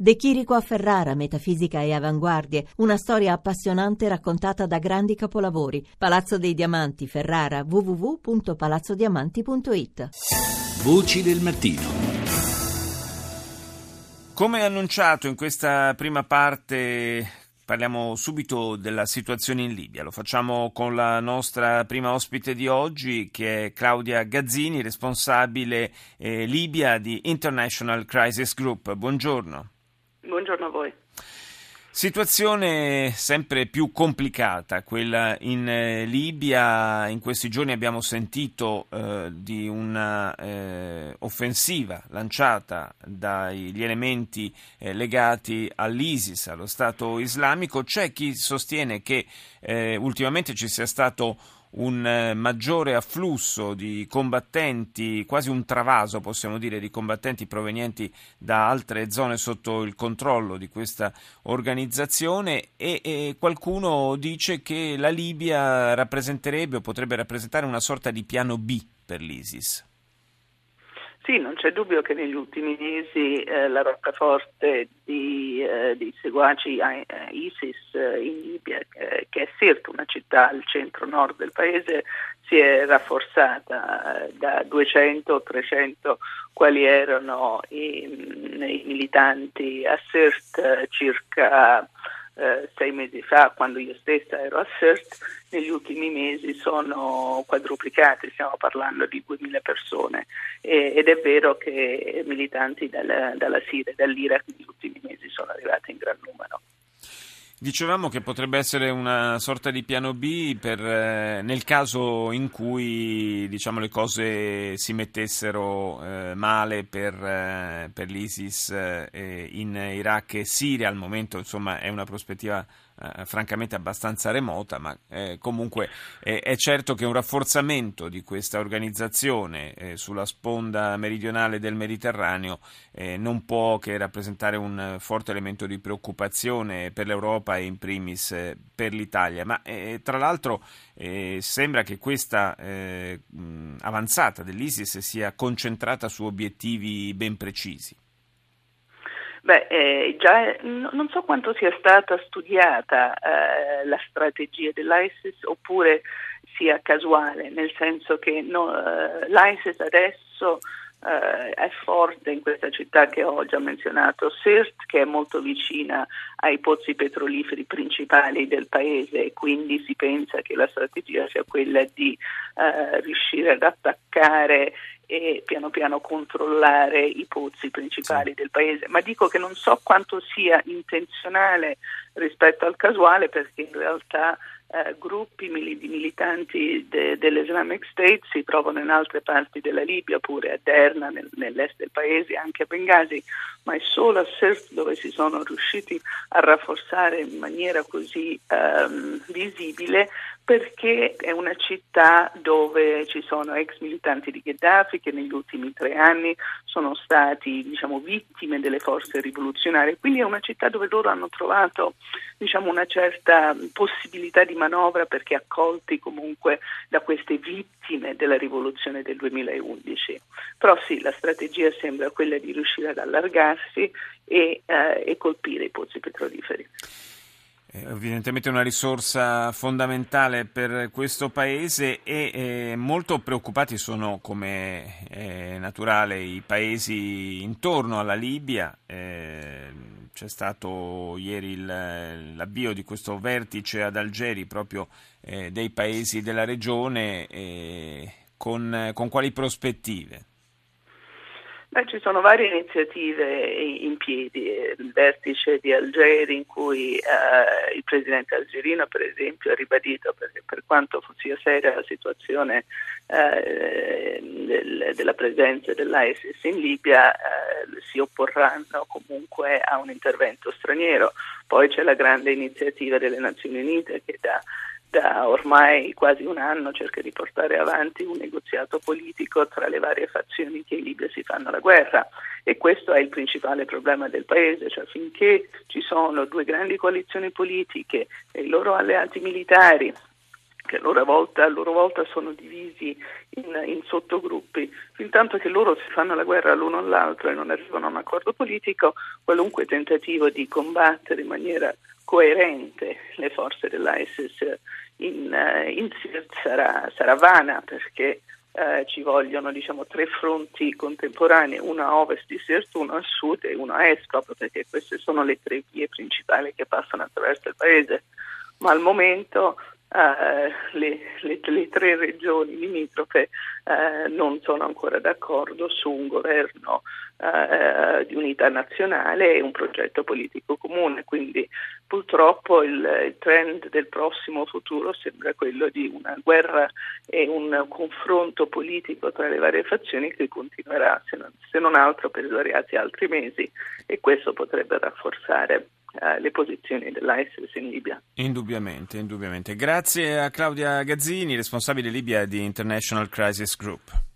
De Chirico a Ferrara, metafisica e avanguardie, una storia appassionante raccontata da grandi capolavori. Palazzo dei Diamanti, Ferrara, www.palazzodiamanti.it. Voci del mattino. Come annunciato in questa prima parte Parliamo subito della situazione in Libia. Lo facciamo con la nostra prima ospite di oggi, che è Claudia Gazzini, responsabile eh, Libia di International Crisis Group. Buongiorno. Buongiorno a voi. Situazione sempre più complicata, quella in eh, Libia. In questi giorni abbiamo sentito eh, di un'offensiva eh, lanciata dagli elementi eh, legati all'ISIS, allo Stato islamico. C'è chi sostiene che eh, ultimamente ci sia stato un eh, maggiore afflusso di combattenti, quasi un travaso possiamo dire, di combattenti provenienti da altre zone sotto il controllo di questa organizzazione e, e qualcuno dice che la Libia rappresenterebbe o potrebbe rappresentare una sorta di piano B per l'ISIS. Sì, non c'è dubbio che negli ultimi mesi eh, la roccaforte di, eh, di seguaci eh, ISIS eh, in Libia, che è Sirte, una città al centro-nord del paese, si è rafforzata eh, da 200-300 quali erano i, i militanti a Sirte circa eh, sei mesi fa, quando io stessa ero a CERT, negli ultimi mesi sono quadruplicati, stiamo parlando di 2000 persone e, ed è vero che militanti dalla, dalla Siria e dall'Iraq negli ultimi mesi sono arrivati in gran numero. Dicevamo che potrebbe essere una sorta di piano B per, eh, nel caso in cui diciamo, le cose si mettessero eh, male per, eh, per l'ISIS eh, in Iraq e Siria. Al momento insomma, è una prospettiva eh, francamente abbastanza remota, ma eh, comunque eh, è certo che un rafforzamento di questa organizzazione eh, sulla sponda meridionale del Mediterraneo eh, non può che rappresentare un forte elemento di preoccupazione per l'Europa e in primis eh, per l'Italia. Ma tra l'altro sembra che questa avanzata dell'ISIS sia concentrata su obiettivi ben precisi. Beh, eh, già, n- non so quanto sia stata studiata eh, la strategia dell'ISIS oppure sia casuale, nel senso che no, eh, l'ISIS adesso eh, è forte in questa città che ho già menzionato, Sirt, che è molto vicina ai pozzi petroliferi principali del paese e quindi si pensa che la strategia sia quella di eh, riuscire ad attaccare e piano piano controllare i pozzi principali sì. del paese, ma dico che non so quanto sia intenzionale rispetto al casuale perché in realtà eh, gruppi mil- di militanti de- dell'Islamic State si trovano in altre parti della Libia, pure a Derna, nel- nell'est del paese, anche a Benghazi, ma è solo a Sirte dove si sono riusciti a rafforzare in maniera così ehm, visibile perché è una città dove ci sono ex militanti di Gheddafi che negli ultimi tre anni sono stati diciamo, vittime delle forze rivoluzionarie, quindi è una città dove loro hanno trovato diciamo, una certa possibilità di manovra perché accolti comunque da queste vittime della rivoluzione del 2011. Però sì, la strategia sembra quella di riuscire ad allargarsi e, eh, e colpire i pozzi petroliferi. È evidentemente una risorsa fondamentale per questo paese e eh, molto preoccupati sono, come è naturale, i paesi intorno alla Libia. Eh, c'è stato ieri il, l'avvio di questo vertice ad Algeri proprio eh, dei paesi della regione. Con, con quali prospettive? Beh, ci sono varie iniziative in piedi, il vertice di Algeri in cui eh, il presidente algerino per esempio ha ribadito perché per quanto sia seria la situazione eh, del, della presenza dell'ISIS in Libia eh, si opporranno comunque a un intervento straniero. Poi c'è la grande iniziativa delle Nazioni Unite che da da ormai quasi un anno cerca di portare avanti un negoziato politico tra le varie fazioni che in Libia si fanno la guerra. E questo è il principale problema del paese, cioè finché ci sono due grandi coalizioni politiche e i loro alleati militari che a loro volta, a loro volta sono divisi in, in, sottogruppi, fin che loro si fanno la guerra l'uno all'altro e non arrivano a un accordo politico, qualunque tentativo di combattere in maniera coerente le forze dell'ISIS in, in Sirt sarà, sarà vana perché eh, ci vogliono diciamo, tre fronti contemporanei, uno a ovest di Sirte, uno a sud e uno a est, proprio perché queste sono le tre vie principali che passano attraverso il paese. Ma al momento Uh, le, le, le, tre regioni limitrofe uh, non sono ancora d'accordo su un governo uh, di unità nazionale e un progetto politico comune, quindi purtroppo il, il, trend del prossimo futuro sembra quello di una guerra e un confronto politico tra le varie fazioni che continuerà se non, se non altro per svariati altri mesi. E questo potrebbe rafforzare eh, le posizioni dell'ISIS in Libia. Indubbiamente, indubbiamente. Grazie a Claudia Gazzini, responsabile Libia di International Crisis Group.